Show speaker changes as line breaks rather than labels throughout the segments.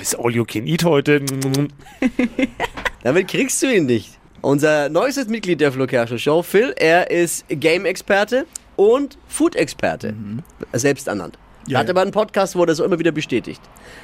ist all you can eat heute.
Damit kriegst du ihn nicht. Unser neuestes Mitglied der Flo Kerschner Show, Phil, er ist Game-Experte und Food-Experte. Selbst ernannt.
Ja,
Hat
ja.
aber einen Podcast, wo er das immer wieder bestätigt.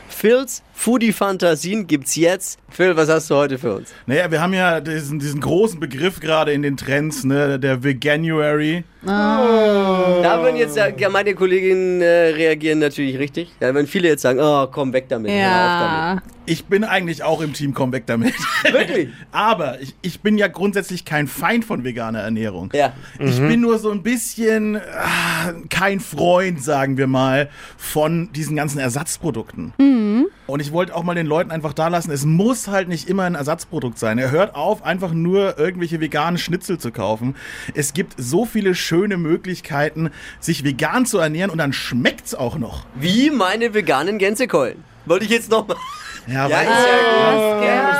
Phils Foodie-Fantasien gibt's jetzt. Phil, was hast du heute für uns?
Naja, wir haben ja diesen, diesen großen Begriff gerade in den Trends, ne, der Veganuary.
Da würden jetzt ja, meine Kolleginnen äh, reagieren natürlich richtig. Ja, wenn viele jetzt sagen, oh, komm weg damit.
Ja.
Ich bin eigentlich auch im Team, komm weg damit.
Wirklich?
Aber ich, ich bin ja grundsätzlich kein Feind von veganer Ernährung.
Ja.
Ich bin nur so ein bisschen ah, kein Freund, sagen wir mal, von diesen ganzen Ersatzprodukten. Und ich wollte auch mal den Leuten einfach da lassen, es muss halt nicht immer ein Ersatzprodukt sein. Er hört auf, einfach nur irgendwelche veganen Schnitzel zu kaufen. Es gibt so viele schöne Möglichkeiten, sich vegan zu ernähren und dann schmeckt's auch noch.
Wie meine veganen Gänsekeulen. Wollte ich jetzt nochmal.
Ja,
Ja, ja gut.
Naja,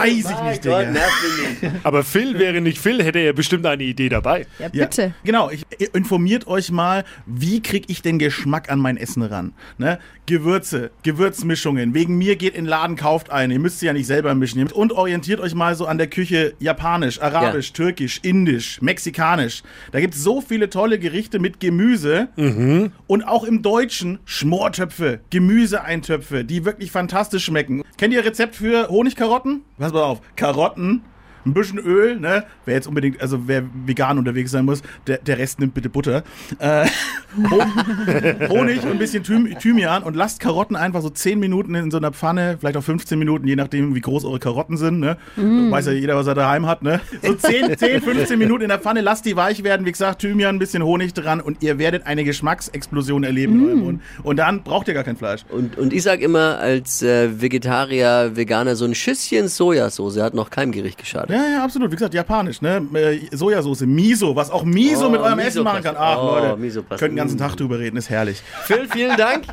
also,
weiß ich nicht,
Gott,
Digga.
Aber Phil wäre nicht Phil, hätte er bestimmt eine Idee dabei.
ja,
Ja,
bitte.
genau, ich, informiert euch mal, wie kriege ich den Geschmack an mein Essen ran? Ne? Gewürze, Gewürzmischungen. Wegen mir geht in den Laden, kauft eine. Ihr müsst sie ja nicht selber mischen. Und orientiert euch mal so an der Küche japanisch, arabisch, türkisch, indisch, mexikanisch. Da gibt es so viele tolle Gerichte mit Gemüse. Und auch im Deutschen Schmortöpfe, Gemüseeintöpfe, die wirklich fantastisch schmecken. Kennt ihr Rezept für Honigkarotten? Pass mal auf. Karotten, ein bisschen Öl, ne? Wer jetzt unbedingt, also wer vegan unterwegs sein muss, der, der Rest nimmt bitte Butter. Äh, Hon- Honig und ein bisschen Thym Thymian und lasst Karotten einfach so 10 Minuten in so einer Pfanne, vielleicht auch 15 Minuten, je nachdem, wie groß eure Karotten sind, ne? Weiß ja jeder, was er daheim hat, ne? So 10, 10, 15 Minuten in der Pfanne, lasst die weich werden, wie gesagt, Thymian, ein bisschen Honig dran und ihr werdet eine Geschmacksexplosion erleben in eurem Mund. Und dann braucht ihr gar kein Fleisch.
Und, und ich sag immer als äh, Vegetarier, Veganer, so ein Schüsschen Sojasauce hat noch keinem Gericht geschadet.
Ja, ja, absolut. Wie gesagt, japanisch, ne? Äh, Sojasauce, Miso, was auch Miso
Oh,
mit eurem
Miso
Essen machen kann. Ach,
Oh,
Leute,
Miso passt.
könnt den ganzen Tag drüber reden, ist herrlich.
Phil, vielen Dank.